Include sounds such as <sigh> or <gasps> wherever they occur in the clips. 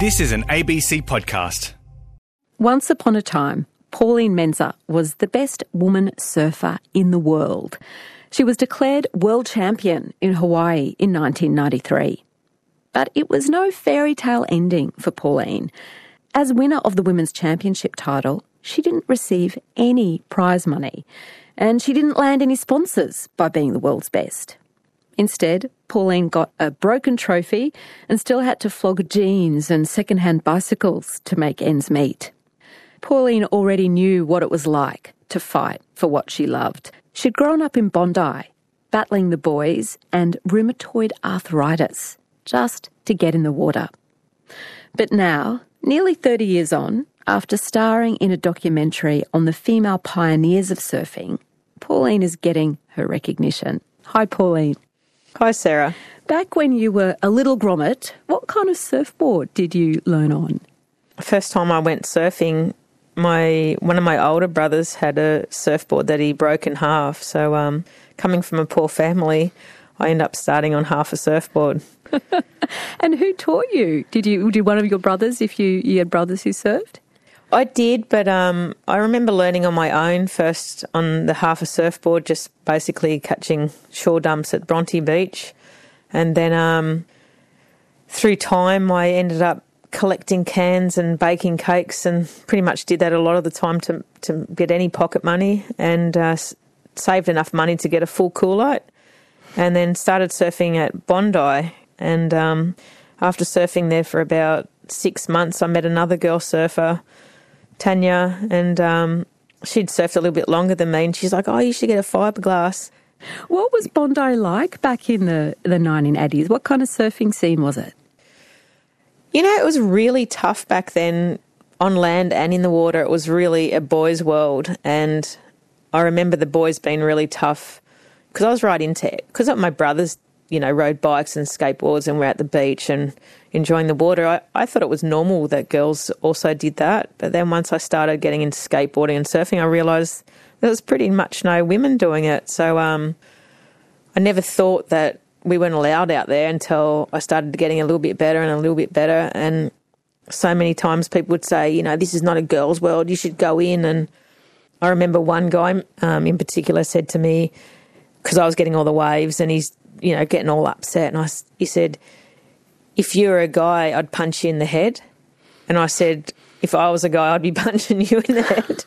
This is an ABC podcast. Once upon a time, Pauline Menczer was the best woman surfer in the world. She was declared world champion in Hawaii in 1993. But it was no fairy tale ending for Pauline. As winner of the Women's Championship title, she didn't receive any prize money, and she didn't land any sponsors by being the world's best. Instead, Pauline got a broken trophy and still had to flog jeans and second-hand bicycles to make ends meet. Pauline already knew what it was like to fight for what she loved. She'd grown up in Bondi, battling the boys and rheumatoid arthritis just to get in the water. But now, nearly 30 years on, after starring in a documentary on the female pioneers of surfing, Pauline is getting her recognition. Hi, Pauline. Hi, Sarah. Back when you were a little grommet, what kind of surfboard did you learn on? First time I went surfing, my one of my older brothers had a surfboard that he broke in half. So, um, coming from a poor family, I end up starting on half a surfboard. <laughs> And who taught you? Did you did one of your brothers, if you, you had brothers who surfed? I did, but um, I remember learning on my own first on the half a surfboard, just basically catching shore dumps at Bronte Beach. And then um, through time, I ended up collecting cans and baking cakes and pretty much did that a lot of the time to, to get any pocket money and uh, saved enough money to get a full light. And then started surfing at Bondi. And um, after surfing there for about six months, I met another girl surfer Tanya, and um, she'd surfed a little bit longer than me, and she's like, "Oh, you should get a fiberglass." What was Bondi like back in the, the 1980s? What kind of surfing scene was it? You know, it was really tough back then on land and in the water. It was really a boys' world, and I remember the boys being really tough because I was right into it. Because my brothers, you know, rode bikes and skateboards, and were at the beach and enjoying the water. I, I thought it was normal that girls also did that, but then once I started getting into skateboarding and surfing, I realised there was pretty much no women doing it. So um, I never thought that we weren't allowed out there until I started getting a little bit better and a little bit better. And so many times people would say, you know, this is not a girl's world, you should go in. And I remember one guy um, in particular said to me, because I was getting all the waves and he's, you know, getting all upset. And I, he said, if you were a guy, I'd punch you in the head. And I said, if I was a guy, I'd be <laughs> punching you in the head.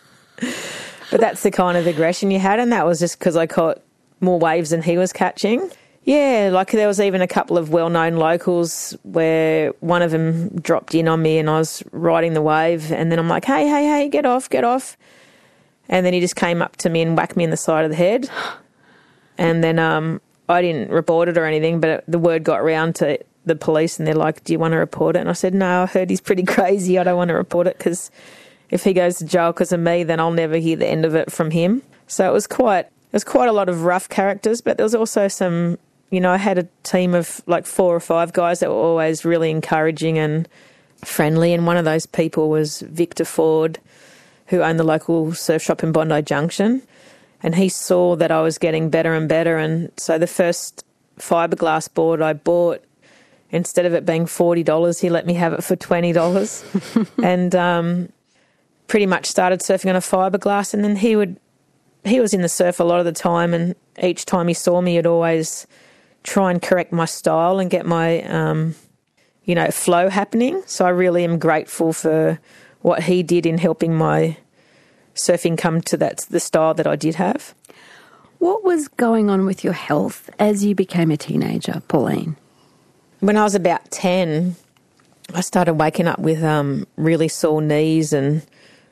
but that's the kind of aggression you had. And that was just because I caught more waves than he was catching. Yeah, like there was even a couple of well known locals where one of them dropped in on me and I was riding the wave. And then I'm like, hey, hey, hey, get off, get off. And then he just came up to me and whacked me in the side of the head. <gasps> <laughs> And then um, I didn't report it or anything, but the word got round to the police and they're like, Do you want to report it? And I said, No, I heard he's pretty <laughs> crazy. I don't want to report it because if he goes to jail because of me, then I'll never hear the end of it from him. So it was quite, it was quite a lot of rough characters, but there was also some, you know, I had a team of like four or five guys that were always really encouraging and friendly. And one of those people was Victor Ford, who owned the local surf shop in Bondi Junction. And he saw that I was getting better and better. And so the first fiberglass board I bought, instead of it being $40, he let me have it for $20. <laughs> and um, pretty much started surfing on a fiberglass. And then he would, he was in the surf a lot of the time. And each time he saw me, he'd always try and correct my style and get my, um, you know, flow happening. So I really am grateful for what he did in helping my surfing come to that the style that I did have. What was going on with your health as you became a teenager, Pauline? When I was about 10, I started waking up with um, really sore knees and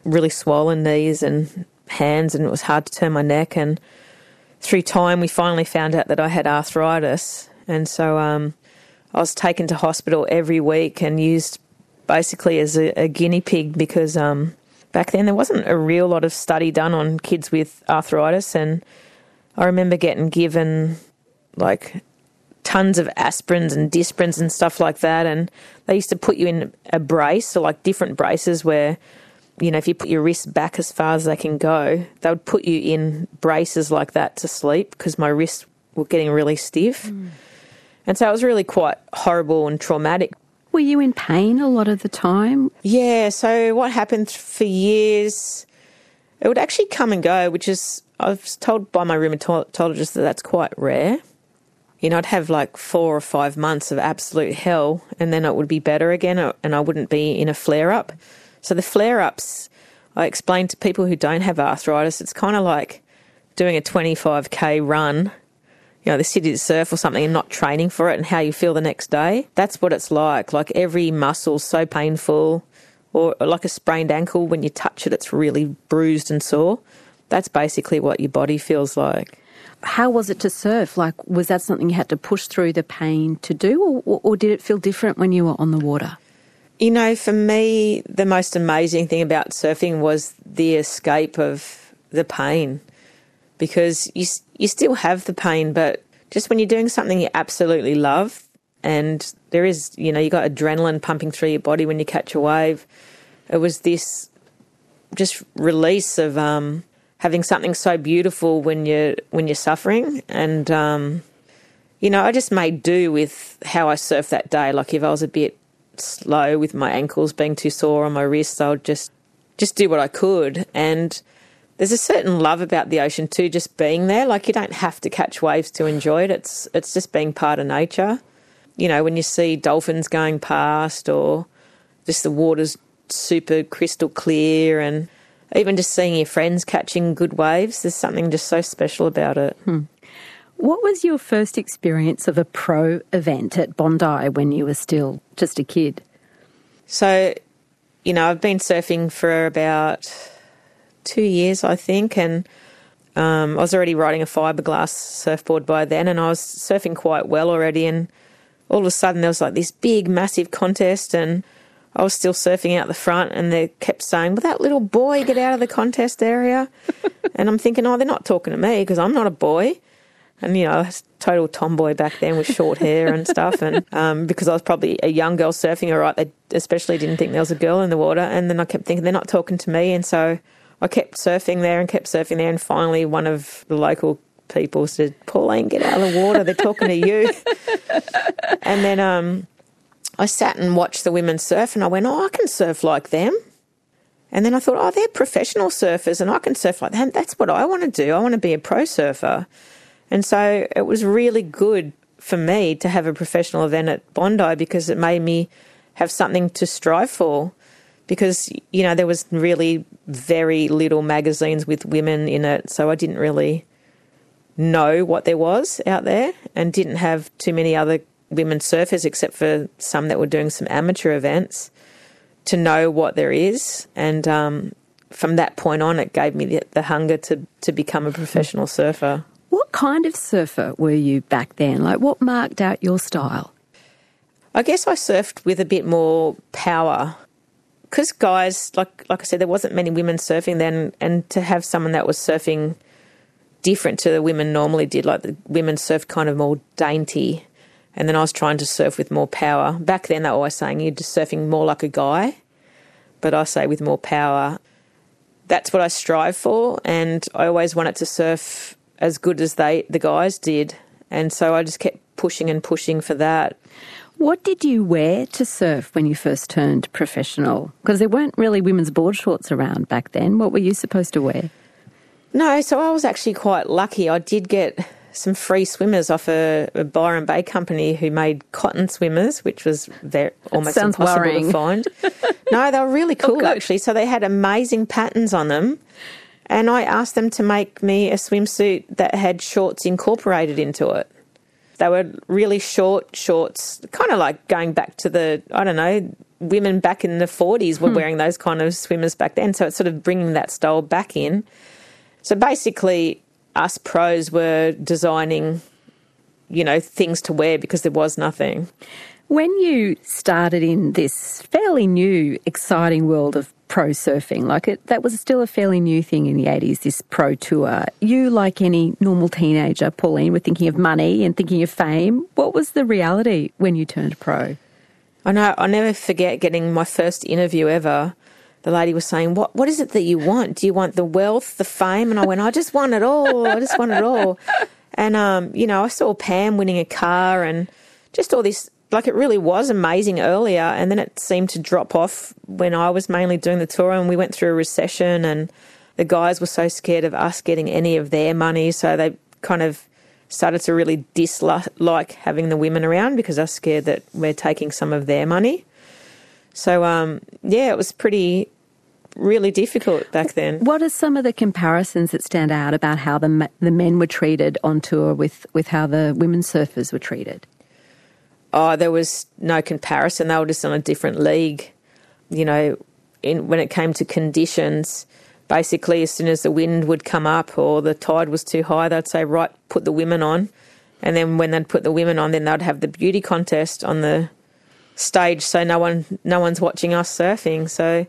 really swollen knees and hands, and it was hard to turn my neck. And through time, we finally found out that I had arthritis. And so um, I was taken to hospital every week and used basically as a, a guinea pig because um, back then there wasn't a real lot of study done on kids with arthritis. And I remember getting given like tons of aspirins and disprins and stuff like that. And they used to put you in a brace, so like different braces where, you know, if you put your wrists back as far as they can go, they would put you in braces like that to sleep because my wrists were getting really stiff. Mm. And so it was really quite horrible and traumatic. Were you in pain a lot of the time? Yeah, so what happened for years, it would actually come and go, which is, I was told by my rheumatologist that that's quite rare. You know, I'd have like four or five months of absolute hell, and then it would be better again, uh, and I wouldn't be in a flare up. So the flare ups, I explain to people who don't have arthritis, it's kind of like doing a 25k run you know, the city to surf or something and not training for it and how you feel the next day. That's what it's like. Like every muscle's so painful, or like a sprained ankle, when you touch it, it's really bruised and sore. That's basically what your body feels like. How was it to surf? Like, was that something you had to push through the pain to do, or, or did it feel different when you were on the water? You know, for me, the most amazing thing about surfing was the escape of the pain because you you still have the pain, but just when you're doing something you absolutely love, and there is you know you got adrenaline pumping through your body when you catch a wave. It was this just release of um, having something so beautiful when you're when you're suffering, and um, you know I just made do with how I surfed that day. Like if I was a bit slow with my ankles being too sore on my wrists, I would just just do what I could and there's a certain love about the ocean too, just being there. Like you don't have to catch waves to enjoy it. It's it's just being part of nature. You know, when you see dolphins going past or just the water's super crystal clear and even just seeing your friends catching good waves, there's something just so special about it. Hmm. What was your first experience of a pro event at Bondi when you were still just a kid? So, you know, I've been surfing for about two years, I think, and um, I was already riding a fiberglass surfboard by then, and I was surfing quite well already. And all of a sudden, there was like this big, massive contest, and I was still surfing out the front, and they kept saying, "Will that little boy get out of the contest area?" <laughs> and I'm thinking, "Oh, they're not talking to me because I'm not a boy." And you know, I was total tomboy back then with short hair and stuff, and um, because I was probably a young girl surfing, all right, they especially didn't think there was a girl in the water. And then I kept thinking they're not talking to me, and so I kept surfing there and kept surfing there, and finally one of the local people said, "Pauline, get out of the water. They're talking to you." <laughs> and then um, I sat and watched the women surf, and I went, "Oh, I can surf like them." And then I thought, "Oh, they're professional surfers, and I can surf like them. That's what I want to do. I want to be a pro surfer." And so it was really good for me to have a professional event at Bondi because it made me have something to strive for because you know there was really very little magazines with women in it, so I didn't really know what there was out there, and didn't have too many other women surfers except for some that were doing some amateur events to know what there is, and um, from that point on, it gave me the, the hunger to to become a professional surfer. What kind of surfer were you back then? Like, what marked out your style? I guess I surfed with a bit more power because guys, like like I said, there wasn't many women surfing then, and to have someone that was surfing different to the women normally did, like the women surfed kind of more dainty, and then I was trying to surf with more power. Back then, they were always saying you're just surfing more like a guy, but I say with more power. That's what I strive for, and I always wanted to surf as good as they the guys did, and so I just kept pushing and pushing for that. What did you wear to surf when you first turned professional? Because there weren't really women's board shorts around back then. What were you supposed to wear? No, so I was actually quite lucky. I did get some free swimmers off a, a Byron Bay company who made cotton swimmers, which was very, almost impossible worrying. to find. no, they were really <laughs> oh, cool oh, actually. So they had amazing patterns on them. And I asked them to make me a swimsuit that had shorts incorporated into it. They were really short shorts, kind of like going back to the, I don't know, women back in the 40s were hmm. wearing those kind of swimmers back then. So it's sort of bringing that style back in. So basically, us pros were designing, you know, things to wear because there was nothing. When you started in this fairly new, exciting world of pro surfing. Like it, that was still a fairly new thing in the 80s, this pro tour. You, like any normal teenager, Pauline, were thinking of money and thinking of fame. What was the reality when you turned pro? I know, I'll never forget getting my first interview ever. The lady was saying, What what is it that you want? Do you want the wealth, the fame? And I went, I just want it all. I just want it all. And um, you know, I saw Pam winning a car and just all this like it really was amazing earlier, and then it seemed to drop off when I was mainly doing the tour, and we went through a recession, and the guys were so scared of us getting any of their money, so they kind of started to really dislike having the women around because they're scared that we're taking some of their money. So um, yeah, it was pretty really difficult back then. What are some of the comparisons that stand out about how the the men were treated on tour with with how the women surfers were treated? Oh, there was no comparison. They were just on a different league. You know, in, when it came to conditions, basically as soon as the wind would come up or the tide was too high, they'd say, "Right, put the women on." And then when they'd put the women on, then they'd have the beauty contest on the stage, so no one no one's watching us surfing. So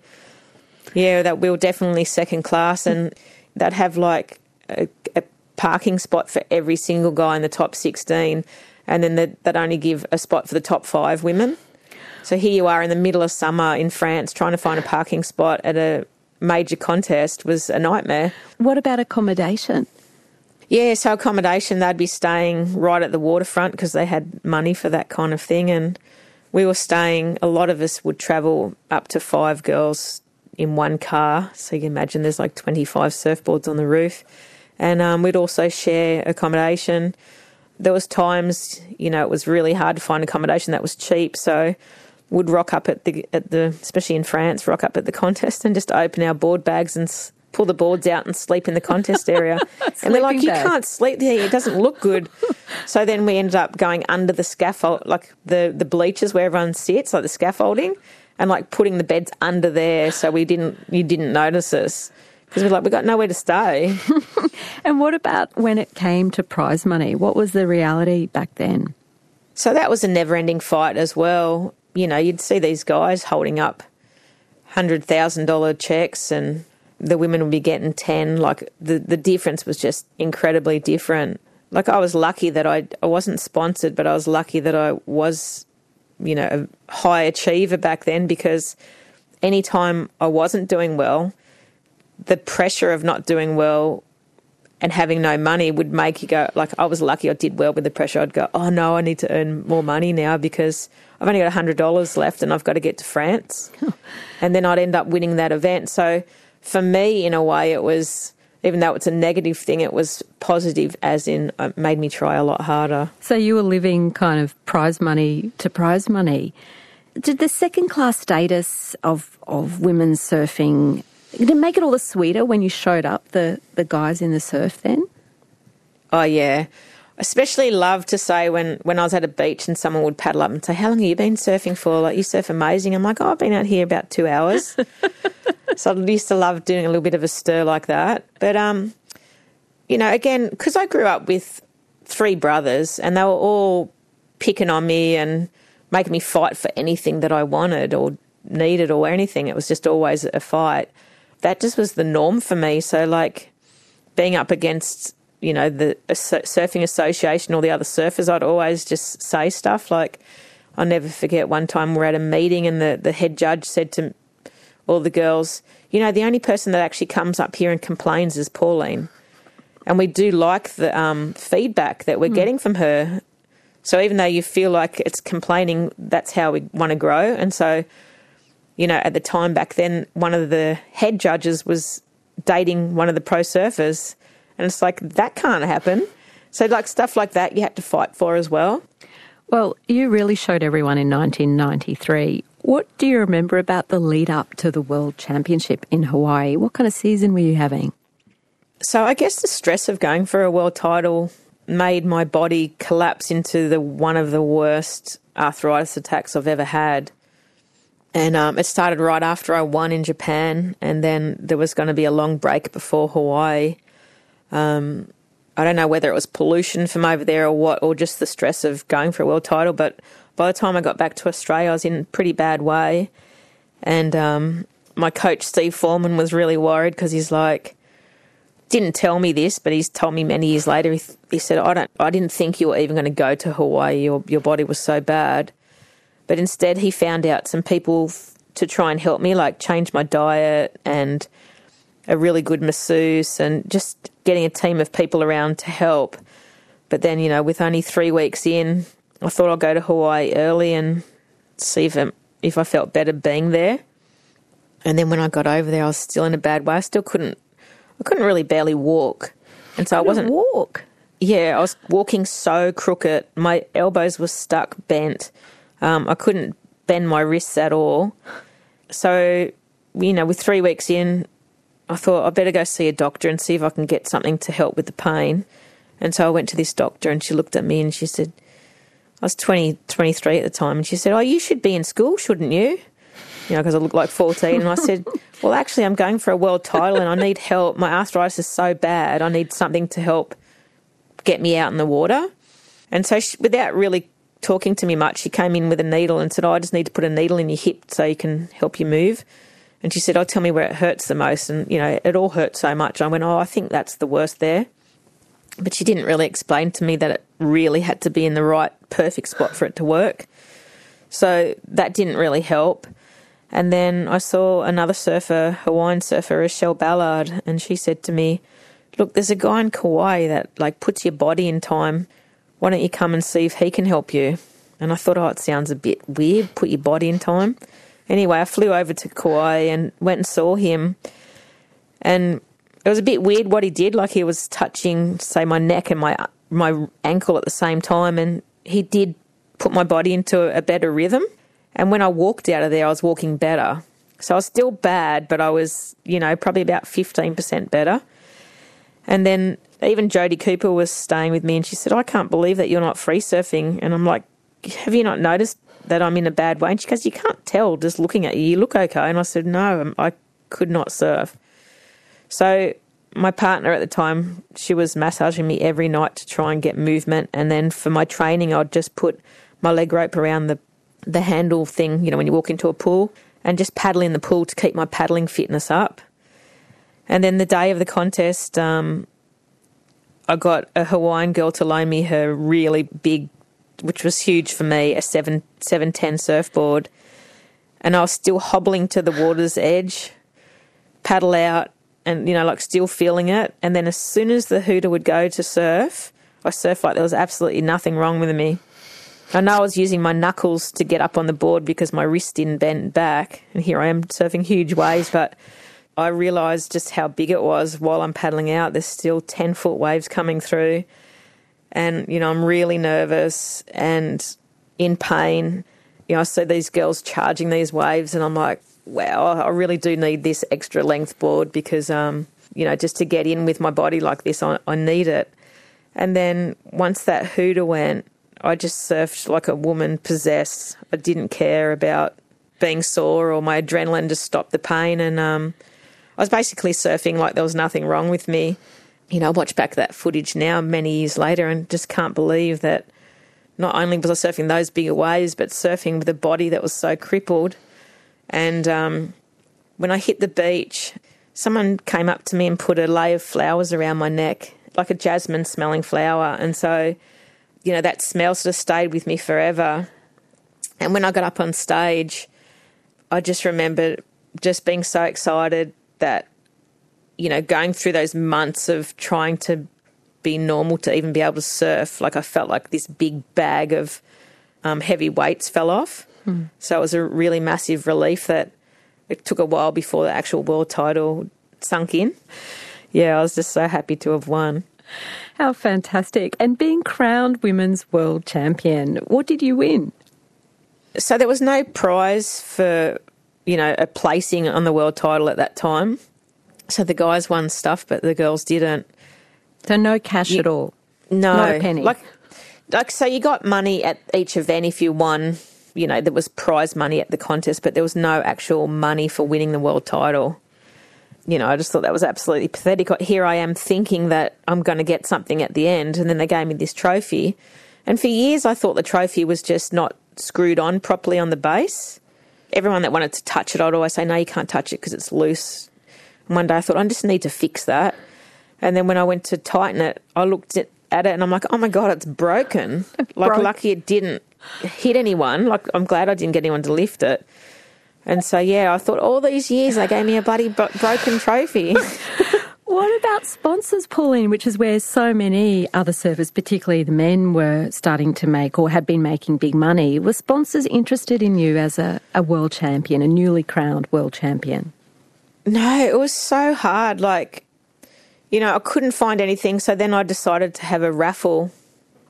yeah, that we were definitely second class, and they'd have like a, a parking spot for every single guy in the top sixteen, and then they'd, they'd only give a spot for the top five women. So here you are in the middle of summer in France trying to find a parking spot at a major contest was a nightmare. What about accommodation? Yeah, so accommodation, they'd be staying right at the waterfront because they had money for that kind of thing. And we were staying, a lot of us would travel up to five girls in one car. So you can imagine there's like 25 surfboards on the roof. And um, we'd also share accommodation. There was times, you know, it was really hard to find accommodation that was cheap. So would rock up at the at the especially in France, rock up at the <laughs> contest and just open our board bags and pull the boards out and sleep in the contest area. <laughs> and they're like, you bag. can't sleep there. It doesn't look good. <laughs> so then we ended up going under the scaffold, like the, the bleachers where everyone sits, like the scaffolding, and like putting the beds under there so we didn't, you didn't notice us. Because we're like, we got nowhere to stay. <laughs> <laughs> and what about when it came to prize money? What was the reality back then? So that was a never ending fight as well. You know, you'd see these guys holding up $100,000 checks and the women would be getting 10 like the the difference was just incredibly different like I was lucky that I I wasn't sponsored but I was lucky that I was you know a high achiever back then because anytime I wasn't doing well the pressure of not doing well and having no money would make you go like I was lucky I did well with the pressure I'd go oh no I need to earn more money now because I've only got $100 left and I've got to get to France <laughs> and then I'd end up winning that event so for me, in a way, it was even though it's a negative thing, it was positive, as in it made me try a lot harder. So you were living kind of prize money to prize money. Did the second class status of, of women's surfing did it make it all the sweeter when you showed up the, the guys in the surf then? Oh yeah especially love to say when, when I was at a beach and someone would paddle up and say, How long have you been surfing for? Like, you surf amazing. I'm like, Oh, I've been out here about two hours. <laughs> so I used to love doing a little bit of a stir like that. But, um, you know, again, because I grew up with three brothers and they were all picking on me and making me fight for anything that I wanted or needed or anything. It was just always a fight. That just was the norm for me. So, like, being up against you know, the surfing association or the other surfers, I'd always just say stuff like, I'll never forget one time we're at a meeting and the, the head judge said to all the girls, you know, the only person that actually comes up here and complains is Pauline. And we do like the um, feedback that we're mm. getting from her. So even though you feel like it's complaining, that's how we want to grow. And so, you know, at the time back then, one of the head judges was dating one of the pro surfers and it's like, that can't happen. So, like, stuff like that you had to fight for as well. Well, you really showed everyone in 1993. What do you remember about the lead up to the World Championship in Hawaii? What kind of season were you having? So, I guess the stress of going for a world title made my body collapse into the one of the worst arthritis attacks I've ever had. And um, it started right after I won in Japan, and then there was going to be a long break before Hawaii. Um, I don't know whether it was pollution from over there or what, or just the stress of going for a world title. But by the time I got back to Australia, I was in a pretty bad way. And um, my coach, Steve Foreman, was really worried because he's like, didn't tell me this, but he's told me many years later. He, he said, "I don't, I didn't think you were even going to go to Hawaii. Your your body was so bad." But instead, he found out some people f- to try and help me, like change my diet and a really good masseuse and just getting a team of people around to help. But then, you know, with only three weeks in, I thought I'll go to Hawaii early and see if, it, if I felt better being there. And then when I got over there, I was still in a bad way. I still couldn't, I couldn't really barely walk. And so I wasn't walk. Yeah, I was walking so crooked. My elbows were stuck, bent. Um, I couldn't bend my wrists at all. So, you know, with three weeks in, I thought I better go see a doctor and see if I can get something to help with the pain. And so I went to this doctor and she looked at me and she said, I was 20, 23 at the time, and she said, Oh, you should be in school, shouldn't you? You know, because I looked like 14. And I said, <laughs> Well, actually, I'm going for a world title and I need help. My arthritis is so bad. I need something to help get me out in the water. And so, she, without really talking to me much, she came in with a needle and said, oh, I just need to put a needle in your hip so you can help you move. And she said, Oh, tell me where it hurts the most. And, you know, it all hurt so much. I went, Oh, I think that's the worst there. But she didn't really explain to me that it really had to be in the right, perfect spot for it to work. So that didn't really help. And then I saw another surfer, Hawaiian surfer, Rochelle Ballard, and she said to me, Look, there's a guy in Kauai that like puts your body in time. Why don't you come and see if he can help you? And I thought, oh, it sounds a bit weird, put your body in time. Anyway, I flew over to Kauai and went and saw him. And it was a bit weird what he did. Like he was touching, say, my neck and my my ankle at the same time, and he did put my body into a better rhythm. And when I walked out of there, I was walking better. So I was still bad, but I was, you know, probably about fifteen percent better. And then even Jodie Cooper was staying with me, and she said, "I can't believe that you're not free surfing." And I'm like, "Have you not noticed that I'm in a bad way?" And she goes, "You can't tell just looking at you. You look okay." And I said, "No, I could not surf." So my partner at the time, she was massaging me every night to try and get movement. And then for my training, I'd just put my leg rope around the, the handle thing, you know, when you walk into a pool, and just paddle in the pool to keep my paddling fitness up. And then the day of the contest, um, I got a Hawaiian girl to loan me her really big, which was huge for me, a seven seven ten surfboard. And I was still hobbling to the water's edge, paddle out, and you know, like still feeling it. And then as soon as the hooter would go to surf, I surfed like there was absolutely nothing wrong with me. I know I was using my knuckles to get up on the board because my wrist didn't bend back, and here I am surfing huge waves. But I realised just how big it was while I'm paddling out. There's still ten foot waves coming through, and you know I'm really nervous and in pain. You know, I see these girls charging these waves, and I'm like, wow, I really do need this extra length board because, um, you know, just to get in with my body like this, I, I need it. And then once that hooter went, I just surfed like a woman possessed. I didn't care about being sore or my adrenaline just stopped the pain. And um, was basically surfing like there was nothing wrong with me. You know, I watch back that footage now many years later and just can't believe that not only was I surfing those bigger waves, but surfing with a body that was so crippled and um, when I hit the beach, someone came up to me and put a lei of flowers around my neck, like a jasmine smelling flower. And so, you know, that smell sort of stayed with me forever. And when I got up on stage, I just remember just being so excited that, you know, going through those months of trying to be normal to even be able to surf, like I felt like this big bag of um, heavy weights fell off. Mm. So it was a really massive relief that it took a while before the actual world title sunk in. Yeah, I was just so happy to have won. How fantastic. And being crowned women's world champion, what did you win? So there was no prize for, you know, a placing on the world title at that time. So the guys won stuff, but the girls didn't. So no cash you, at all? No. Not a penny? Like, like, so you got money at each event if you won you know, there was prize money at the contest, but there was no actual money for winning the world title. You know, I just thought that was absolutely pathetic. Here I am thinking that I'm going to get something at the end, and then they gave me this trophy. And for years, I thought the trophy was just not screwed on properly on the base. Everyone that wanted to touch it, I'd always say, no, you can't touch it because it's loose. And one day I thought, I just need to fix that. And then when I went to tighten it, I looked at, at it and I'm like, oh my God, it's broken. <laughs> like, Broke. lucky it didn't hit anyone. Like, I'm glad I didn't get anyone to lift it. And so, yeah, I thought all these years they gave me a bloody bro- broken trophy. <laughs> What about sponsors, Pauline, which is where so many other surfers, particularly the men, were starting to make or had been making big money? Were sponsors interested in you as a, a world champion, a newly crowned world champion? No, it was so hard. Like, you know, I couldn't find anything. So then I decided to have a raffle.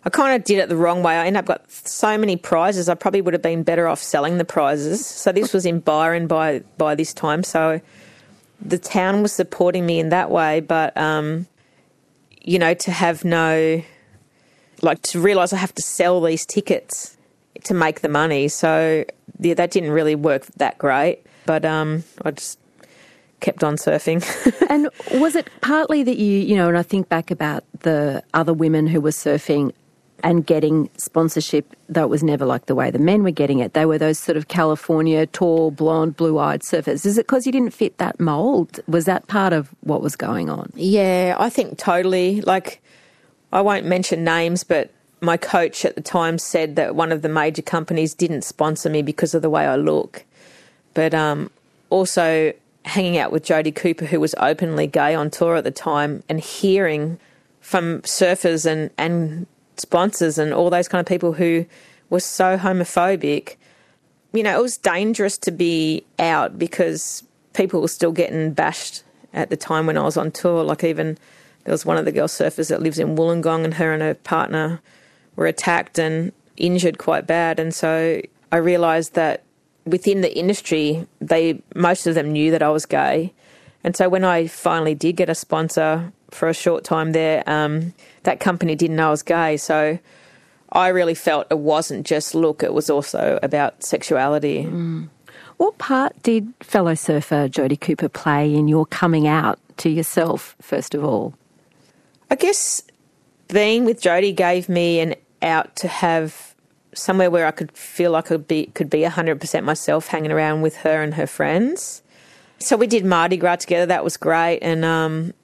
I kind of did it the wrong way. I ended up got so many prizes. I probably would have been better off selling the prizes. So this was in Byron by by this time. So the town was supporting me in that way, but um, you know, to have no like to realise I have to sell these tickets to make the money. So yeah, that didn't really work that great. But um, I just kept on surfing. <laughs> and was it partly that you, you know, and I think back about the other women who were surfing and getting sponsorship, though it was never like the way the men were getting it. They were those sort of California, tall, blonde, blue eyed surfers. Is it because you didn't fit that mould? Was that part of what was going on? Yeah, I think totally. Like, I won't mention names, but my coach at the time said that one of the major companies didn't sponsor me because of the way I look. But um, also, hanging out with Jodie Cooper, who was openly gay on tour at the time, and hearing from surfers and, and sponsors and all those kind of people who were so homophobic. You know, it was dangerous to be out because people were still getting bashed at the time when I was on tour. Like, even there was one of the girl surfers that lives in Wollongong, and her and her partner were attacked and injured quite bad. And so I realised that within the industry, they most of them knew that I was gay. And so when I finally did get a sponsor for a short time there, um, that company didn't know I was gay. So I really felt it wasn't just look, it was also about sexuality. Mm. What part did fellow surfer Jodie Cooper play in your coming out to yourself, first of all? I guess being with Jodie gave me an out to have somewhere where I could feel like I could be could be hundred percent myself, hanging around with her and her friends. So we did Mardi Gras together. That was great, and um,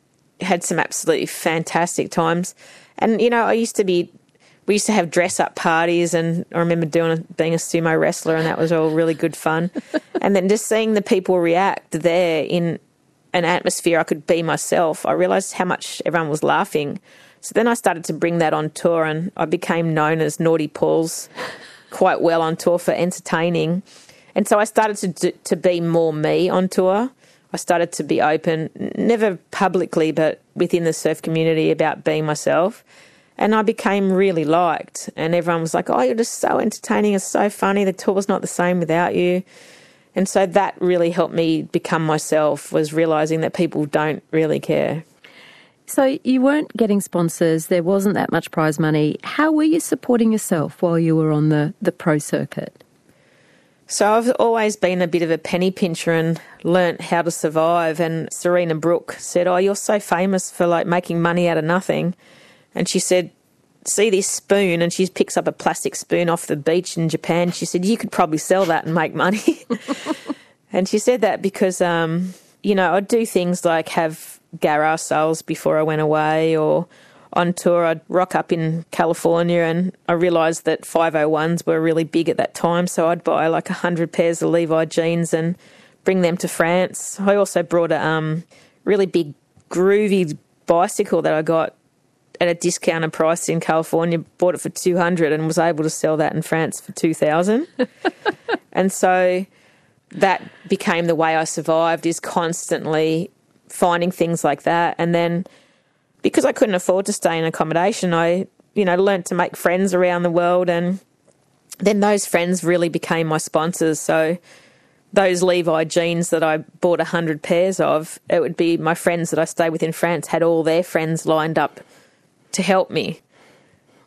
had some absolutely fantastic times. And you know, I used to be. We used to have dress up parties, and I remember doing a, being a sumo wrestler, and that was all really good fun. <laughs> and then just seeing the people react there in an atmosphere I could be myself, I realised how much everyone was laughing. So then I started to bring that on tour, and I became known as Naughty Pauls quite well on tour for entertaining. And so I started to to be more me on tour. I started to be open, never publicly, but within the surf community about being myself. And I became really liked. And everyone was like, oh, you're just so entertaining. It's so funny. The tour's not the same without you. And so that really helped me become myself, was realizing that people don't really care. So you weren't getting sponsors, there wasn't that much prize money. How were you supporting yourself while you were on the, the pro circuit? So I've always been a bit of a penny pincher and learnt how to survive. And Serena Brooke said, "Oh, you're so famous for like making money out of nothing," and she said, "See this spoon?" And she picks up a plastic spoon off the beach in Japan. She said, "You could probably sell that and make money." <laughs> and she said that because, um, you know, I'd do things like have garage sales before I went away, or on tour, I'd rock up in California and I realised that 501s were really big at that time. So I'd buy like 100 pairs of Levi jeans and bring them to France. I also brought a um, really big, groovy bicycle that I got at a discounted price in California, bought it for 200 and was able to sell that in France for 2000. <laughs> and so that became the way I survived is constantly finding things like that and then because I couldn't afford to stay in accommodation, I, you know, learned to make friends around the world. And then those friends really became my sponsors. So those Levi jeans that I bought 100 pairs of, it would be my friends that I stayed with in France had all their friends lined up to help me.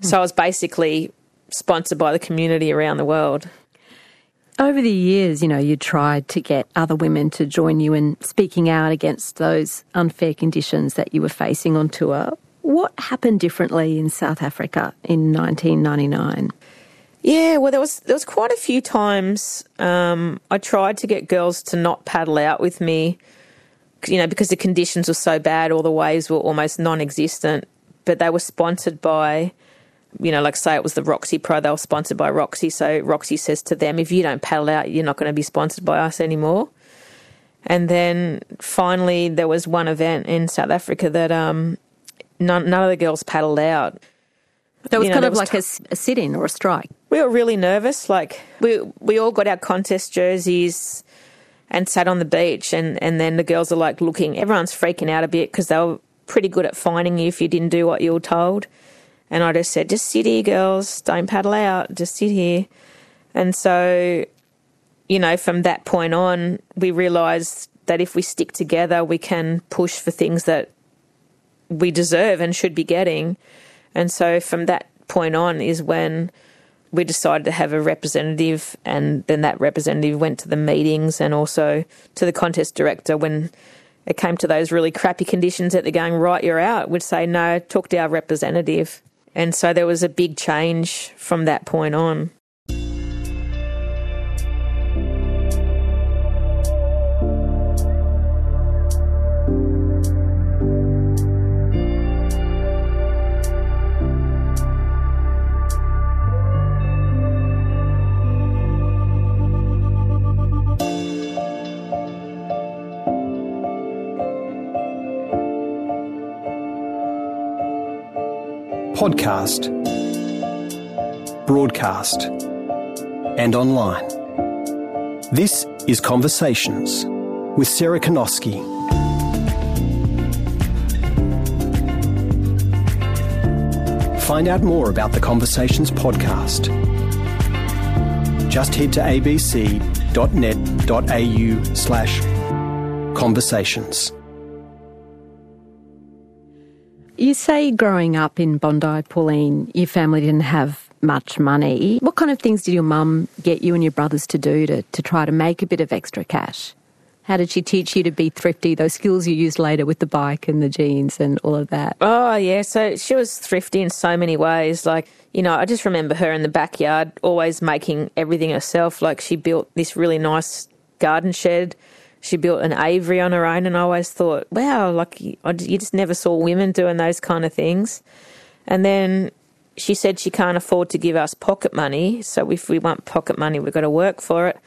So I was basically sponsored by the community around the world. Over the years, you know, you tried to get other women to join you in speaking out against those unfair conditions that you were facing on tour. What happened differently in South Africa in 1999? Yeah, well, there was there was quite a few times um, I tried to get girls to not paddle out with me, you know, because the conditions were so bad, all the waves were almost non-existent. But they were sponsored by you know, like say it was the Roxy Pro, they were sponsored by Roxy. So Roxy says to them, if you don't paddle out, you're not going to be sponsored by us anymore. And then finally, there was one event in South Africa that um, none, none of the girls paddled out. That was You know, kind of was like a s a a sit-in or a strike. We were really nervous. Like we we all got our contest jerseys and sat on the beach, and and then the girls are like looking. Everyone's freaking out a bit because they were pretty good at finding you if you didn't do what you were told. And I just said, just sit here, girls. Don't paddle out. Just sit here. And so, you know, from that point on, we realised that if we stick together, we can push for things that we deserve and should be getting. And so from that point on is when we decided to have a representative, and then that representative went to the meetings and also to the contest director when it came to those really crappy conditions that they're going, right, you're out, We'd say, no, talk to our representative. And so there was a big change from that point on. Podcast, broadcast, and online. This is Conversations with Sarah Kanowski. Find out more about the Conversations podcast. Just head to abc.net.au slash conversations. You say growing up in Bondi, Pauline, your family didn't have much money. What kind of things did your mum get you and your brothers to do to, to try to make a bit of extra cash? How did she teach you to be thrifty, those skills you used later with the bike and the jeans and all of that? Oh, yeah. So she was thrifty in so many ways. Like, you know, I just remember her in the backyard always making everything herself. Like, she built this really nice garden shed. She built an aviary on her own. And I always thought, wow, like, you just never saw women doing those kind of things. And then she said she can't afford to give us pocket money. So if we want pocket money, we've got to work for it.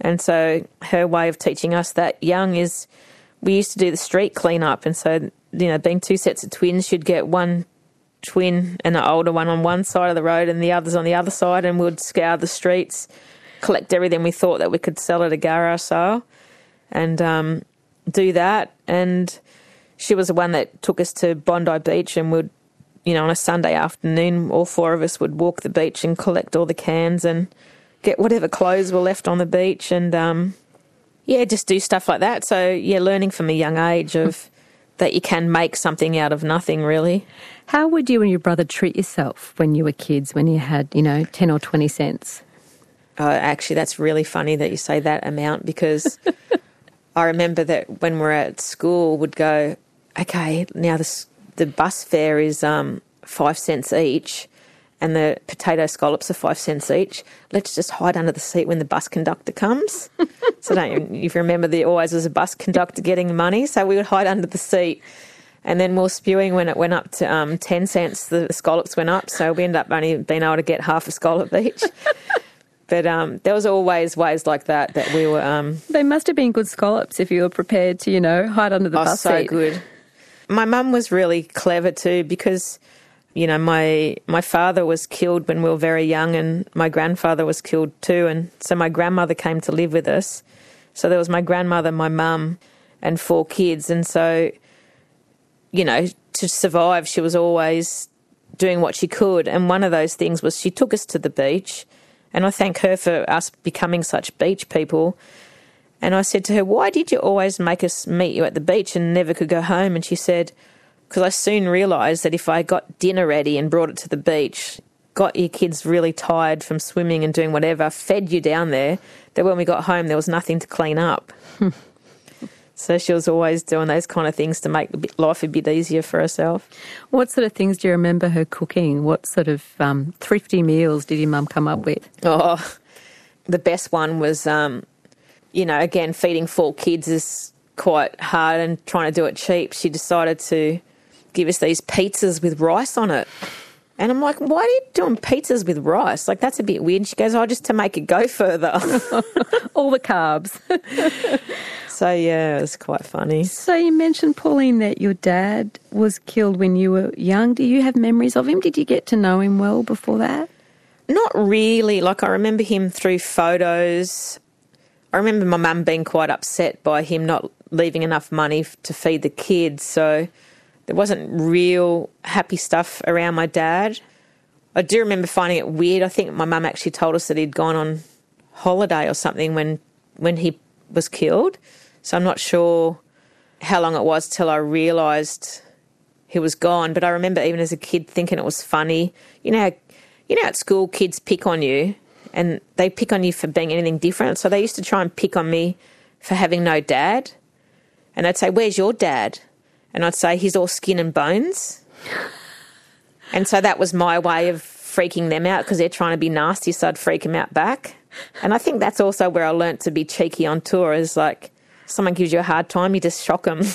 And so her way of teaching us that young is we used to do the street cleanup. And so, you know, being two sets of twins, she'd get one twin and an older one on one side of the road and the others on the other side. And we'd scour the streets, collect everything we thought that we could sell at a garage sale and um, do that. And she was the one that took us to Bondi Beach and would, you know, on a Sunday afternoon, all four of us would walk the beach and collect all the cans and get whatever clothes were left on the beach and, um, yeah, just do stuff like that. So, yeah, learning from a young age of <laughs> that you can make something out of nothing, really. How would you and your brother treat yourself when you were kids, when you had, you know, 10 or 20 cents? Uh, actually, that's really funny that you say that amount because <laughs> I remember that when we're at school, would go, okay, now the the bus fare is um, five cents each, and the potato scallops are five cents each. Let's just hide under the seat when the bus conductor comes. so don't <laughs> you remember, there always was a bus conductor getting money, so we would hide under the seat. And then more spewing when it went up to um, 10 cents, the scallops went up. So we ended up only being able to get half a scallop each. <laughs> But um, there was always ways like that that we were. Um, They must have been good scallops if you were prepared to, you know, hide under the bus. oh, bus so seat. good. My mum was really clever too because, you know, my my father was killed when we were very young, and my grandfather was killed too, and so my grandmother came to live with us. So there was my grandmother, my mum, and four kids, and so, you know, to survive, she was always doing what she could, and one of those things was she took us to the beach. And I thank her for us becoming such beach people. And I said to her, Why did you always make us meet you at the beach and never could go home? And she said, Because I soon realised that if I got dinner ready and brought it to the beach, got your kids really tired from swimming and doing whatever, fed you down there, that when we got home, there was nothing to clean up. <laughs> so she was always doing those kind of things to make life a bit easier for herself. What sort of things do you remember her cooking? What sort of um, thrifty meals did your mum come up with? Oh, the best one was, um, you know, again, feeding four kids is quite hard and trying to do it cheap. She decided to give us these pizzas with rice on it. And I'm like, why are you doing pizzas with rice? Like, that's a bit weird. She goes, oh, just to make it go further. <laughs> All the carbs. <laughs> So yeah, it was quite funny. So you mentioned, Pauline, that your dad was killed when you were young. Do you have memories of him? Did you get to know him well before that? Not really. Like I remember him through photos. I remember my mum being quite upset by him not leaving enough money to feed the kids. So there wasn't real happy stuff around my dad. I do remember finding it weird. I think my mum actually told us that he'd gone on holiday or something when when he was killed. So I'm not sure how long it was till I realised he was gone. But I remember even as a kid thinking it was funny. You know, you know, at school kids pick on you, and they pick on you for being anything different. So they used to try and pick on me for having no dad, and they'd say, "Where's your dad?" And I'd say, "He's all skin and bones." <laughs> And so that was my way of freaking them out because they're trying to be nasty, so I'd freak them out back. And I think that's also where I learnt to be cheeky on tour is like, someone gives you a hard time, you just shock them. <laughs>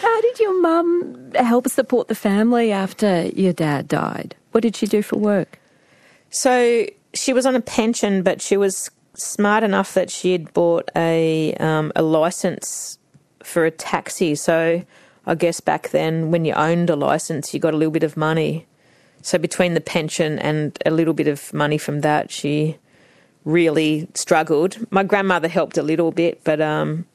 How did your mum help support the family after your dad died? What did she do for work? so she was on a pension, but she was smart enough that she had bought a, um, a license for a taxi. So I guess back then, when you owned a license, you got a little bit of money. So between the pension and a little bit of money from that, she really struggled. My grandmother helped a little bit, but um,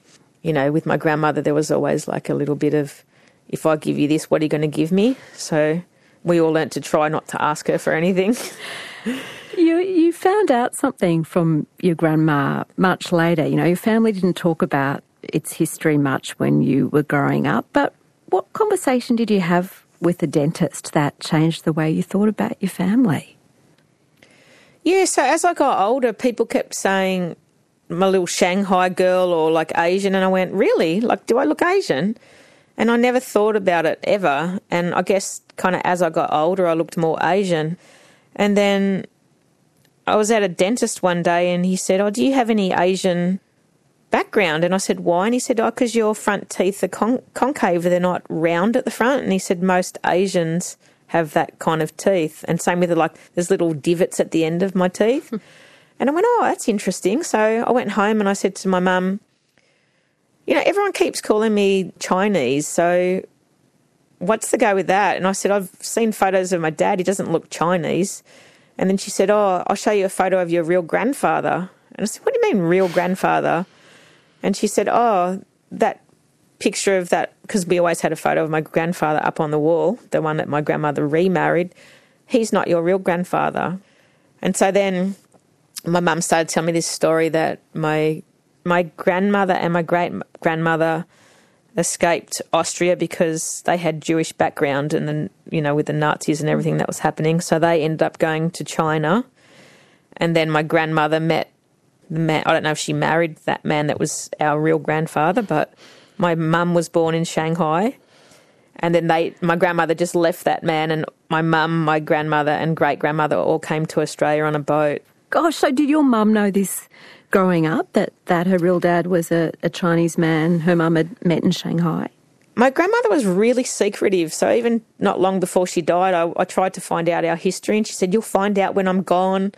you know, with my grandmother, there was always like a little bit of, if I give you this, what are you going to give me? So we all learnt to try not to ask her for anything. <laughs> You you found out something from your grandma much later. You know, your family didn't talk about its history much when you were growing up. But what conversation did you have with the dentist that changed the way you thought about your family? Yeah, so as I got older, people kept saying my little Shanghai girl or like Asian, and I went, really? Like, do I look Asian? And I never thought about it ever. And I guess kind of as I got older, I looked more Asian. And then I was at a dentist one day, and he said, "Oh, do you have any Asian background?" And I said, "Why?" And he said, "Oh, because your front teeth are con- concave; they're not round at the front." And he said, "Most Asians." Have that kind of teeth, and same with the, like there's little divots at the end of my teeth. <laughs> And I went, oh, that's interesting. So I went home and I said to my mum, you know, everyone keeps calling me Chinese. So what's the go with that? And I said, I've seen photos of my dad. He doesn't look Chinese. And then she said, oh, I'll show you a photo of your real grandfather. And I said, what do you mean, real grandfather? And she said, oh, that picture of that, because we always had a photo of my grandfather up on the wall, the one that my grandmother remarried. He's not your real grandfather. And so then my mum started telling me this story that my my grandmother and my great grandmother escaped Austria because they had Jewish background and then you know with the Nazis and everything that was happening. So they ended up going to China, and then my grandmother met the man. I don't know if she married that man that was our real grandfather, but my mum was born in Shanghai. And then they, my grandmother just left that man, and my mum, my grandmother, and great grandmother all came to Australia on a boat. Gosh, so did your mum know this growing up that, that her real dad was a, a Chinese man her mum had met in Shanghai? My grandmother was really secretive, so even not long before she died, I, I tried to find out our history, and she said, "You'll find out when I'm gone."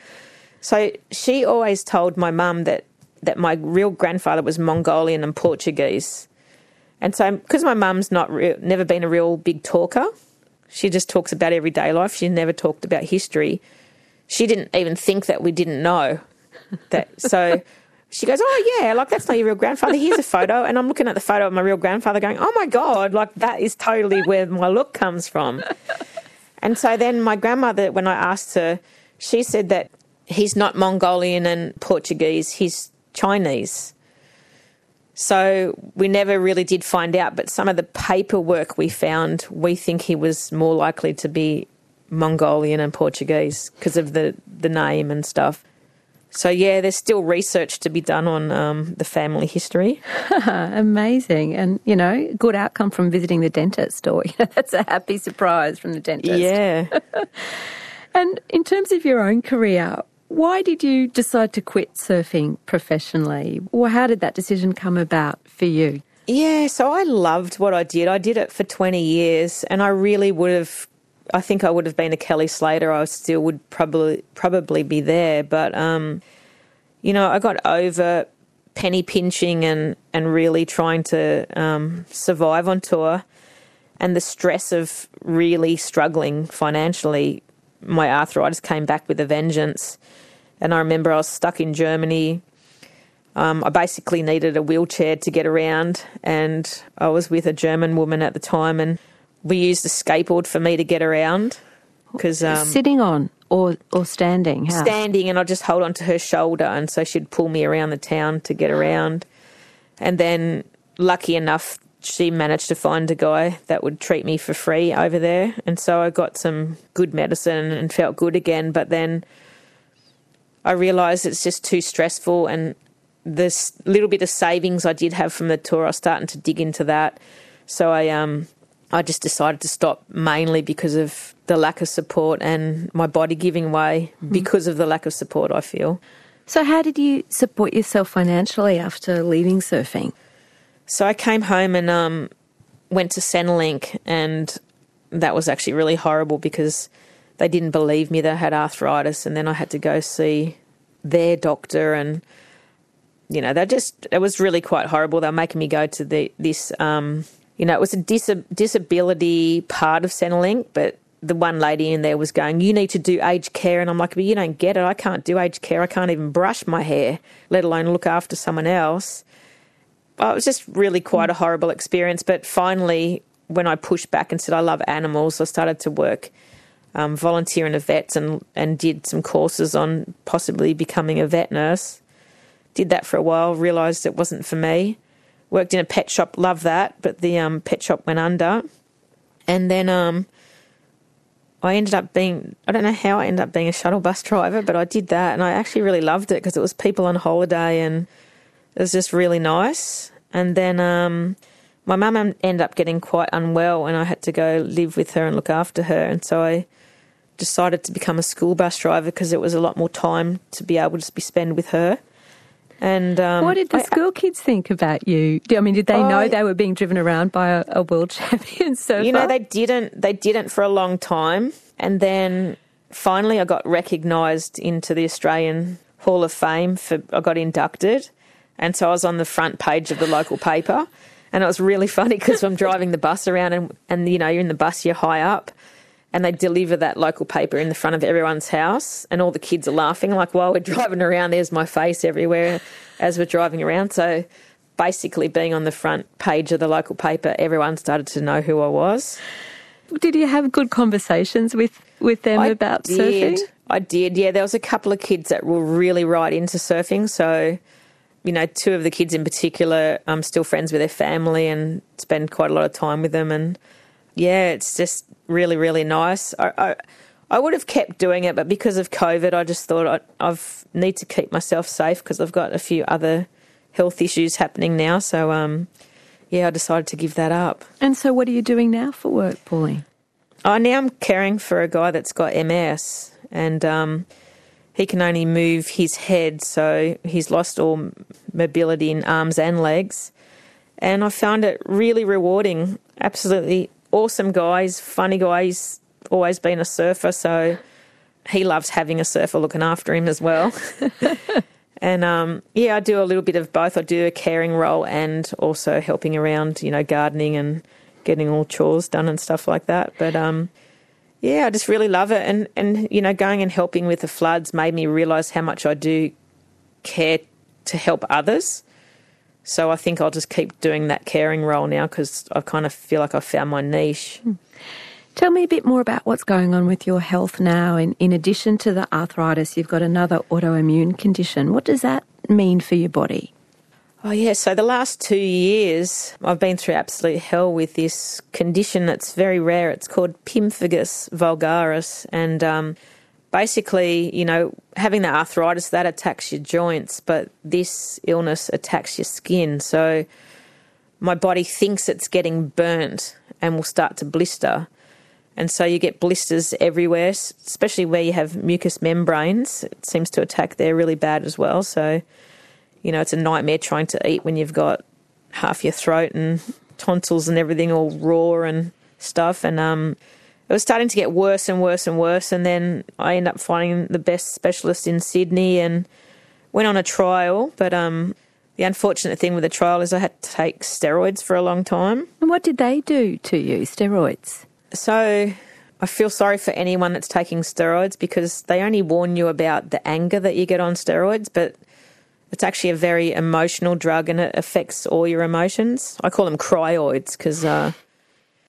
So she always told my mum that that my real grandfather was Mongolian and Portuguese, and so because my mum's not re- never been a real big talker, she just talks about everyday life. She never talked about history. She didn't even think that we didn't know that. <laughs> So she goes, "Oh yeah, like that's not your real grandfather. Here's a photo." And I'm looking at the photo of my real grandfather, going, "Oh my god, like that is totally where my look comes from." <laughs> And so then my grandmother, when I asked her, she said that he's not Mongolian and Portuguese; he's Chinese. So we never really did find out, but some of the paperwork we found, we think he was more likely to be Mongolian and Portuguese because of the, the name and stuff. So yeah, there's still research to be done on um, the family history. <laughs> Amazing. And, you know, good outcome from visiting the dentist, or <laughs> you know, that's a happy surprise from the dentist. Yeah. <laughs> And in terms of your own career, why did you decide to quit surfing professionally? Or how did that decision come about for you? Yeah, so I loved what I did. I did it for 20 years and I really would have I think I would have been a Kelly Slater. I still would probably probably be there, but um, you know, I got over penny pinching and, and really trying to um, survive on tour and the stress of really struggling financially, my arthritis came back with a vengeance. And I remember I was stuck in Germany. Um, I basically needed a wheelchair to get around, and I was with a German woman at the time, and we used a skateboard for me to get around. Because um, sitting on or or standing, How? standing, and I'd just hold onto her shoulder, and so she'd pull me around the town to get around. And then, lucky enough, she managed to find a guy that would treat me for free over there. And so I got some good medicine and felt good again. But then I realised it's just too stressful. And this little bit of savings I did have from the tour, I was starting to dig into that. So I, um, I just decided to stop mainly because of the lack of support and my body giving way mm-hmm. because of the lack of support, I feel. So, how did you support yourself financially after leaving surfing? So I came home and um, went to Centrelink, and that was actually really horrible because they didn't believe me that I had arthritis, and then I had to go see their doctor, and you know, they just it was really quite horrible. They were making me go to the this, um, you know, it was a dis- disability part of Centrelink, but the one lady in there was going, "You need to do aged care," and I'm like, "But you don't get it. I can't do aged care. I can't even brush my hair, let alone look after someone else." well, it was just really quite a horrible experience. But finally, when I pushed back and said I love animals, I started to work, um, volunteer in a vets and, and did some courses on possibly becoming a vet nurse. Did that for a while, realised it wasn't for me. Worked in a pet shop, loved that, but the um, pet shop went under. And then um, I ended up being, I don't know how I ended up being a shuttle bus <laughs> driver, but I did that and I actually really loved it because it was people on holiday and it was just really nice. And then um, my mum ended up getting quite unwell, and I had to go live with her and look after her. And so I decided to become a school bus driver because it was a lot more time to be able to be spend with her. And um, what did the I, school kids think about you? I mean, did they know they were being driven around by a, a world <laughs> champion surfer? You know, they didn't. They didn't for a long time, and then finally, I got recognised into the Australian Hall of Fame. For I got inducted, and so I was on the front page of the local paper. And it was really funny because I'm driving the bus around and, and, you know, you're in the bus, you're high up and they deliver that local paper in the front of everyone's house and all the kids are laughing like while we're <laughs> driving around there's my face everywhere as we're driving around. So basically being on the front page of the local paper everyone started to know who I was. Did you have good conversations with with them I about did. surfing? I did yeah. There was a couple of kids that were really right into surfing. So you know, two of the kids in particular, I'm still friends with their family and spend quite a lot of time with them. And yeah, it's just really, really nice. I, I, I would have kept doing it, but because of COVID, I just thought I I've need to keep myself safe because I've got a few other health issues happening now. So, um, yeah, I decided to give that up. And so, what are you doing now for work, Pauline? I now I'm caring for a guy that's got MS, and um, he can only move his head, so he's lost all mobility in arms and legs. And I found it really rewarding. Absolutely awesome guys, funny guys, always been a surfer, so he loves having a surfer looking after him as well. <laughs> and um, yeah, I do a little bit of both. I do a caring role and also helping around, you know, gardening and getting all chores done and stuff like that. But um, yeah, I just really love it. And, and, you know, going and helping with the floods made me realise how much I do care to help others. So I think I'll just keep doing that caring role now because I kind of feel like I've found my niche. Hmm. Tell me a bit more about what's going on with your health now. In, in addition to the arthritis, you've got another autoimmune condition. What does that mean for your body? Oh, yeah. So the last two years, I've been through absolute hell with this condition that's very rare. It's called pemphigus vulgaris. And um, basically, you know, having the arthritis, that attacks your joints, but this illness attacks your skin. So my body thinks it's getting burnt and will start to blister. And so you get blisters everywhere, especially where you have mucous membranes. It seems to attack there really bad as well. So you know, it's a nightmare trying to eat when you've got half your throat and tonsils and everything all raw and stuff. And um, it was starting to get worse and worse and worse. And then I ended up finding the best specialist in Sydney and went on a trial. But um, the unfortunate thing with the trial is I had to take steroids for a long time. And what did they do to you, steroids? So I feel sorry for anyone that's taking steroids because they only warn you about the anger that you get on steroids, but it's actually a very emotional drug and it affects all your emotions. I call them cryoids because, uh,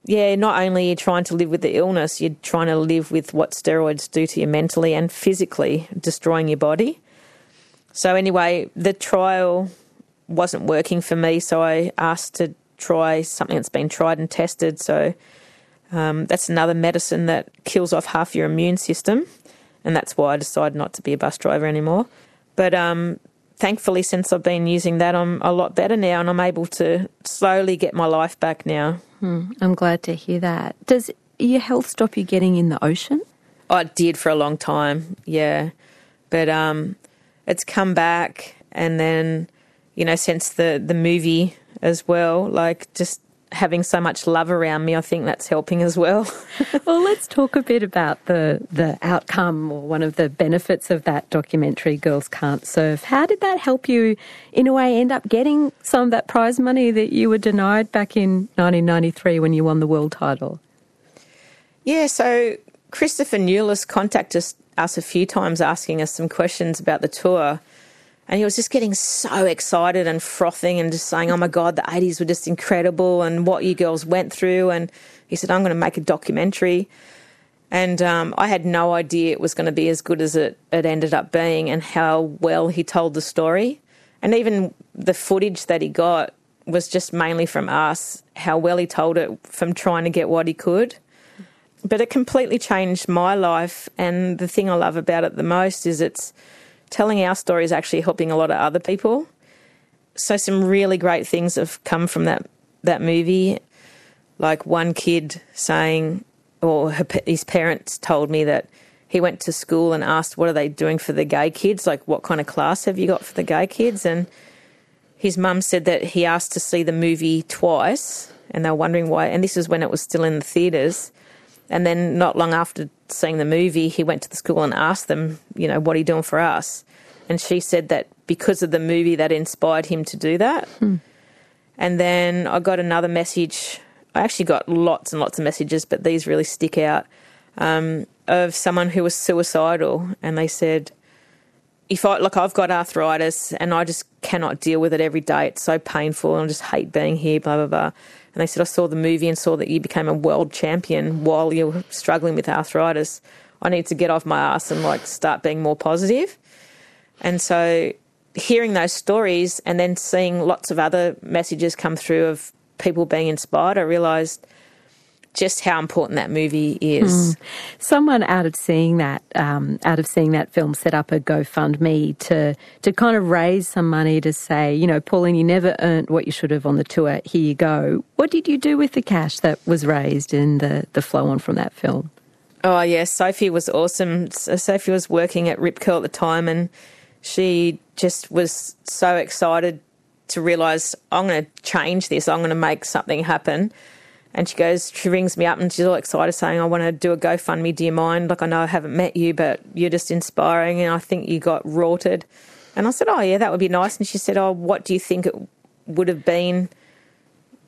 yeah, not only are you trying to live with the illness, you're trying to live with what steroids do to you mentally and physically, destroying your body. So, anyway, the trial wasn't working for me, so I asked to try something that's been tried and tested. So um, that's another medicine that kills off half your immune system, and that's why I decided not to be a bus driver anymore. But um, thankfully, since I've been using that, I'm a lot better now, and I'm able to slowly get my life back now. Hmm, I'm glad to hear that. Does your health stop you getting in the ocean? Oh, it did for a long time, yeah. But um, it's come back, and then you know, since the the movie as well, like just having so much love around me, I think that's helping as well. <laughs> well, let's talk a bit about the the outcome or one of the benefits of that documentary, Girls Can't Surf. How did that help you, in a way, end up getting some of that prize money that you were denied back in 1993 when you won the world title? Yeah, so Christopher Nelius contacted us, us a few times asking us some questions about the tour. And he was just getting so excited and frothing and just saying, Oh my God, the 80s were just incredible and what you girls went through. And he said, I'm going to make a documentary. And um, I had no idea it was going to be as good as it, it ended up being and how well he told the story. And even the footage that he got was just mainly from us, how well he told it from trying to get what he could. But it completely changed my life. And the thing I love about it the most is it's telling our story is actually helping a lot of other people. So some really great things have come from that that movie. Like one kid saying, or her, his parents told me that he went to school and asked, "What are they doing for the gay kids? Like, what kind of class have you got for the gay kids?" And his mum said that he asked to see the movie twice, and they were wondering why. And this is when it was still in the theaters. And then not long after seeing the movie, he went to the school and asked them, you know, what are you doing for us? And she said that because of the movie, that inspired him to do that. Hmm. And then I got another message. I actually got lots and lots of messages, but these really stick out um, of someone who was suicidal. And they said, if I, look, I've got arthritis and I just cannot deal with it every day. It's so painful and I just hate being here, blah, blah, blah. And they said, I saw the movie and saw that you became a world champion while you were struggling with arthritis. I need to get off my ass and like start being more positive. And so hearing those stories and then seeing lots of other messages come through of people being inspired, I realised just how important that movie is. Mm. Someone out of seeing that, um, out of seeing that film, set up a GoFundMe to to kind of raise some money to say, you know, Pauline, you never earned what you should have on the tour. Here you go. What did you do with the cash that was raised in the the flow on from that film? Oh yes, Sophie was awesome. Sophie was working at Rip Curl at the time, and she just was so excited to realise I'm going to change this. I'm going to make something happen and she goes, she rings me up and she's all excited saying, I want to do a GoFundMe. Do you mind? Like, I know I haven't met you, but you're just inspiring and I think you got rorted. And I said, Oh, yeah, that would be nice. And she said, Oh, what do you think it would have been?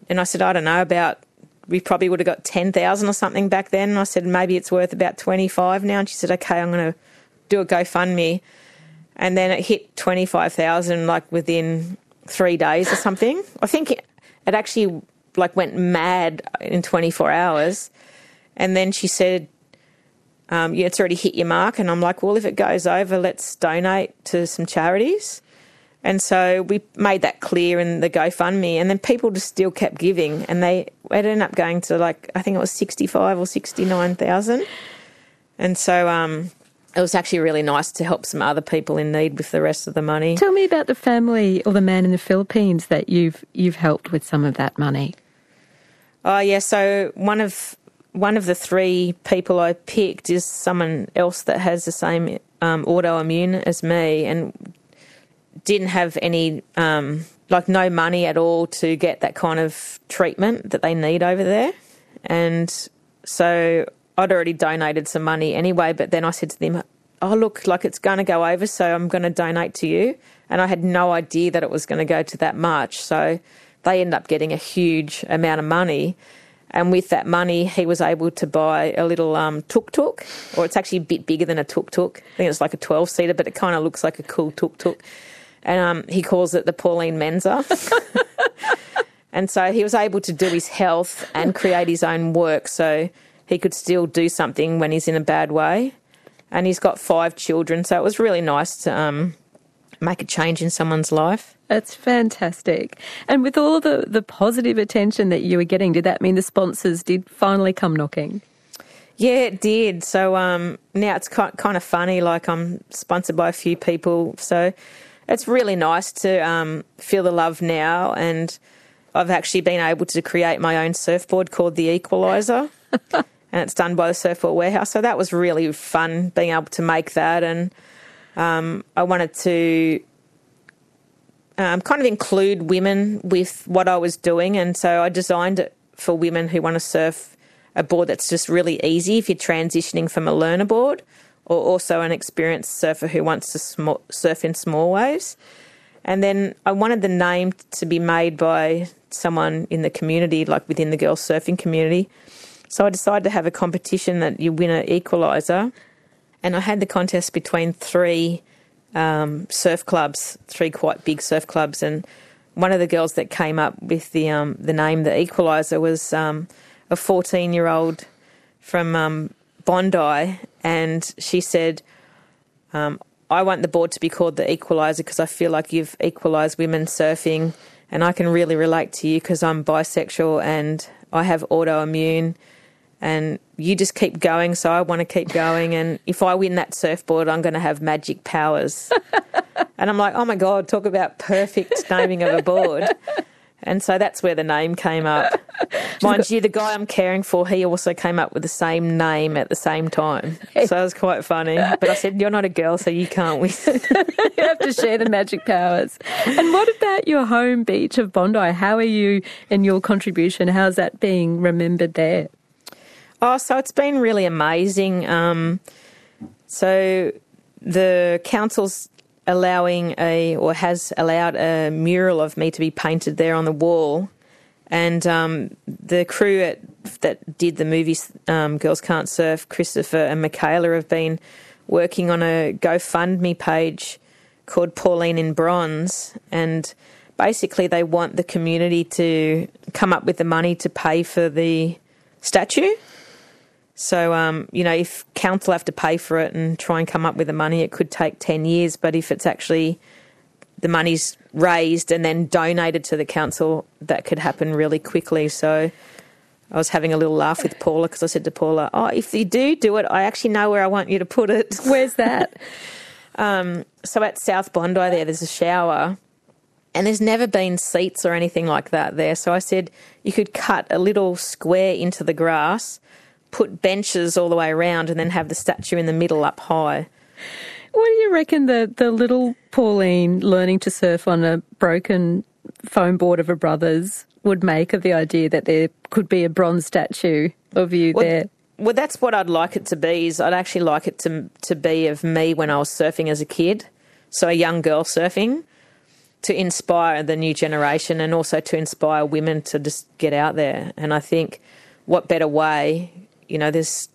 And I said, I don't know, about, we probably would have got 10,000 or something back then. And I said, maybe it's worth about 25 now. And she said, Okay, I'm going to do a GoFundMe. And then it hit 25,000 like within three days or something. I think it, it actually like went mad in 24 hours. And then she said, um, yeah, it's already hit your mark. And I'm like, well, if it goes over, let's donate to some charities. And so we made that clear in the GoFundMe. And then people just still kept giving. And they it ended up going to like, I think it was 65 or 69,000. And so um, it was actually really nice to help some other people in need with the rest of the money. Tell me about the family or the man in the Philippines that you've you've helped with some of that money. Oh yeah, so one of one of the three people I picked is someone else that has the same um, autoimmune as me and didn't have any um, like no money at all to get that kind of treatment that they need over there, and so I'd already donated some money anyway. But then I said to them, oh, look, like it's going to go over, so I'm going to donate to you. And I had no idea that it was going to go to that much. So they end up getting a huge amount of money. And with that money, he was able to buy a little um, tuk tuk, or it's actually a bit bigger than a tuk tuk. I think it's like a 12 seater, but it kind of looks like a cool tuk tuk. And um, he calls it the Pauline Menczer. <laughs> and so he was able to do his health and create his own work so he could still do something when he's in a bad way. And he's got five children, so it was really nice to um, make a change in someone's life. That's fantastic. And with all the, the positive attention that you were getting, did that mean the sponsors did finally come knocking? Yeah, it did. So um, now it's kind of funny. Like I'm sponsored by a few people, so it's really nice to um, feel the love now. And I've actually been able to create my own surfboard called the Equalizer, <laughs> and it's done by the Surfboard Warehouse. So that was really fun being able to make that, and um, I wanted to um, kind of include women with what I was doing, and so I designed it for women who want to surf a board that's just really easy if you're transitioning from a learner board, or also an experienced surfer who wants to sm- surf in small waves. And then I wanted the name to be made by someone in the community, like within the girls surfing community. So I decided to have a competition that you win an equaliser, and I had the contest between three um, surf clubs, three quite big surf clubs, and one of the girls that came up with the um, the name the Equaliser was um, a 14 year old from um, Bondi, and she said, um, "I want the board to be called the Equaliser because I feel like you've equalised women surfing, and I can really relate to you because I'm bisexual and I have autoimmune." And you just keep going. So I want to keep going. And if I win that surfboard, I'm going to have magic powers. <laughs> and I'm like, oh my God, talk about perfect naming of a board. And so that's where the name came up. <laughs> Mind you, the guy I'm caring for, he also came up with the same name at the same time. So it was quite funny. But I said, You're not a girl, so you can't win. <laughs> you have to share the magic powers. And what about your home beach of Bondi? How are you and your contribution? How's that being remembered there? Oh, so it's been really amazing. Um, so the council's allowing a, or has allowed a mural of me to be painted there on the wall. And um, the crew at, that did the movie um, Girls Can't Surf, Christopher and Michaela, have been working on a GoFundMe page called Pauline in Bronze. And basically, they want the community to come up with the money to pay for the statue. So, um, you know, if council have to pay for it and try and come up with the money, it could take 10 years. But if it's actually the money's raised and then donated to the council, that could happen really quickly. So I was having a little laugh with Paula because I said to Paula, Oh, if you do do it, I actually know where I want you to put it. <laughs> Where's that? <laughs> um, so at South Bondi, there, there's a shower. And there's never been seats or anything like that there. So I said you could cut a little square into the grass put benches all the way around and then have the statue in the middle up high. What do you reckon the, the little Pauline learning to surf on a broken foam board of a brother's would make of the idea that there could be a bronze statue of you well, there? Well, that's what I'd like it to be. Is I'd actually like it to to be of me when I was surfing as a kid, so a young girl surfing, to inspire the new generation and also to inspire women to just get out there. And I think what better way you know, there's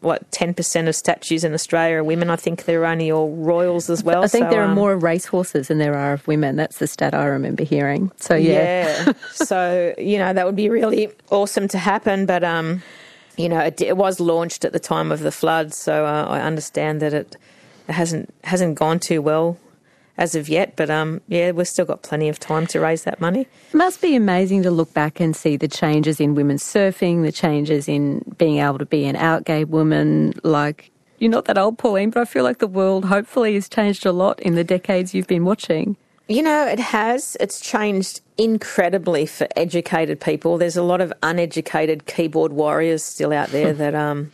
what ten percent of statues in Australia are women. I think they're only all royals as well. I think so, there are um, more racehorses than there are of women. That's the stat I remember hearing. So yeah, yeah. so you know that would be really awesome to happen. But um, you know, it, it was launched at the time of the flood, so uh, I understand that it, it hasn't hasn't gone too well as of yet. But um, yeah, we've still got plenty of time to raise that money. It must be amazing to look back and see the changes in women's surfing, the changes in being able to be an out gay woman. Like, you're not that old, Pauline, but I feel like the world hopefully has changed a lot in the decades you've been watching. You know, it has. It's changed incredibly for educated people. There's a lot of uneducated keyboard warriors still out there <laughs> that um,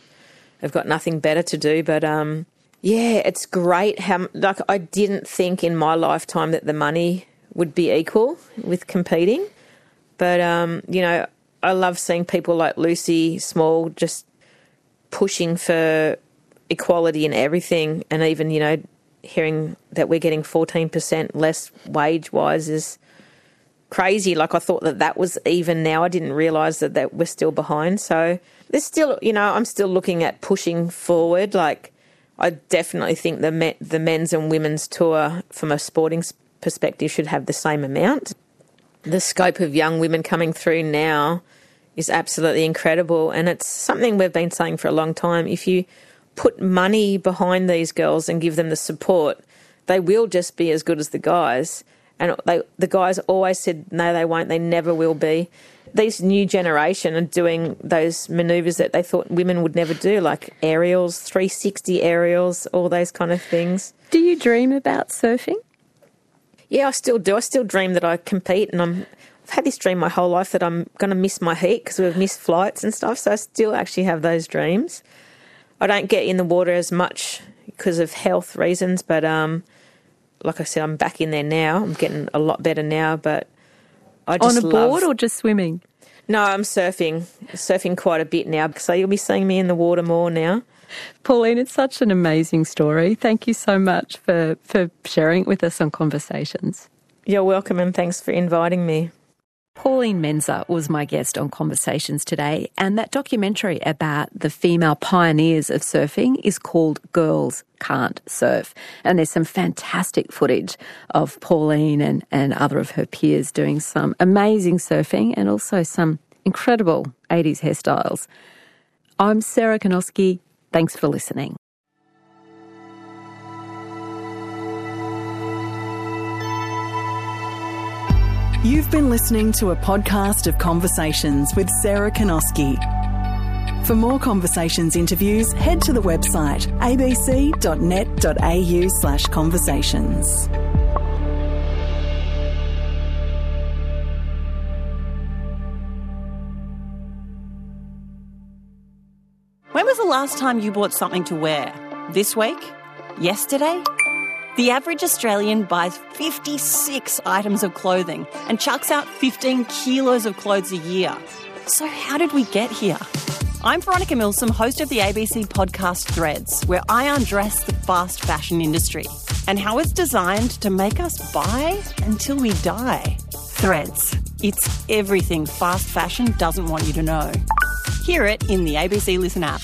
have got nothing better to do. But um, yeah, it's great how like I didn't think in my lifetime that the money would be equal with competing, but um, you know I love seeing people like Lucy Small just pushing for equality in everything, and even you know, hearing that we're getting fourteen percent less wage wise is crazy. Like I thought that that was even now. I didn't realise that that we're still behind. So there's still, you know, I'm still looking at pushing forward. Like I definitely think the me- the men's and women's tour, from a sporting perspective, should have the same amount. The scope of young women coming through now is absolutely incredible, and it's something we've been saying for a long time. If you put money behind these girls and give them the support, they will just be as good as the guys. And they, the guys always said, no, they won't, they never will be. These new generation are doing those maneuvers that they thought women would never do, like aerials, 360 aerials, all those kind of things. Do you dream about surfing? Yeah, I still do. I still dream that I compete, and I'm. I've had this dream my whole life that I'm going to miss my heat because we've missed flights and stuff. So I still actually have those dreams. I don't get in the water as much because of health reasons, but um, like I said, I'm back in there now. I'm getting a lot better now, but I just on a love... board or just swimming? No, I'm surfing, surfing quite a bit now. So you'll be seeing me in the water more now. Pauline, it's such an amazing story. Thank you so much for, for sharing it with us on Conversations. You're welcome, and thanks for inviting me. Pauline Menczer was my guest on Conversations today, and that documentary about the female pioneers of surfing is called Girls Can't Surf. And there's some fantastic footage of Pauline and, and other of her peers doing some amazing surfing and also some incredible 80s hairstyles. I'm Sarah Kanowski. Thanks for listening. You've been listening to a podcast of Conversations with Sarah Kanowski. For more Conversations interviews, head to the website abc.net.au slash conversations. When was the last time you bought something to wear? This week? Yesterday? The average Australian buys 56 items of clothing and chucks out 15 kilos of clothes a year. So, how did we get here? I'm Veronica Milsom, host of the ABC podcast Threads, where I undress the fast fashion industry and how it's designed to make us buy until we die. Threads. It's everything fast fashion doesn't want you to know. Hear it in the ABC Listen app.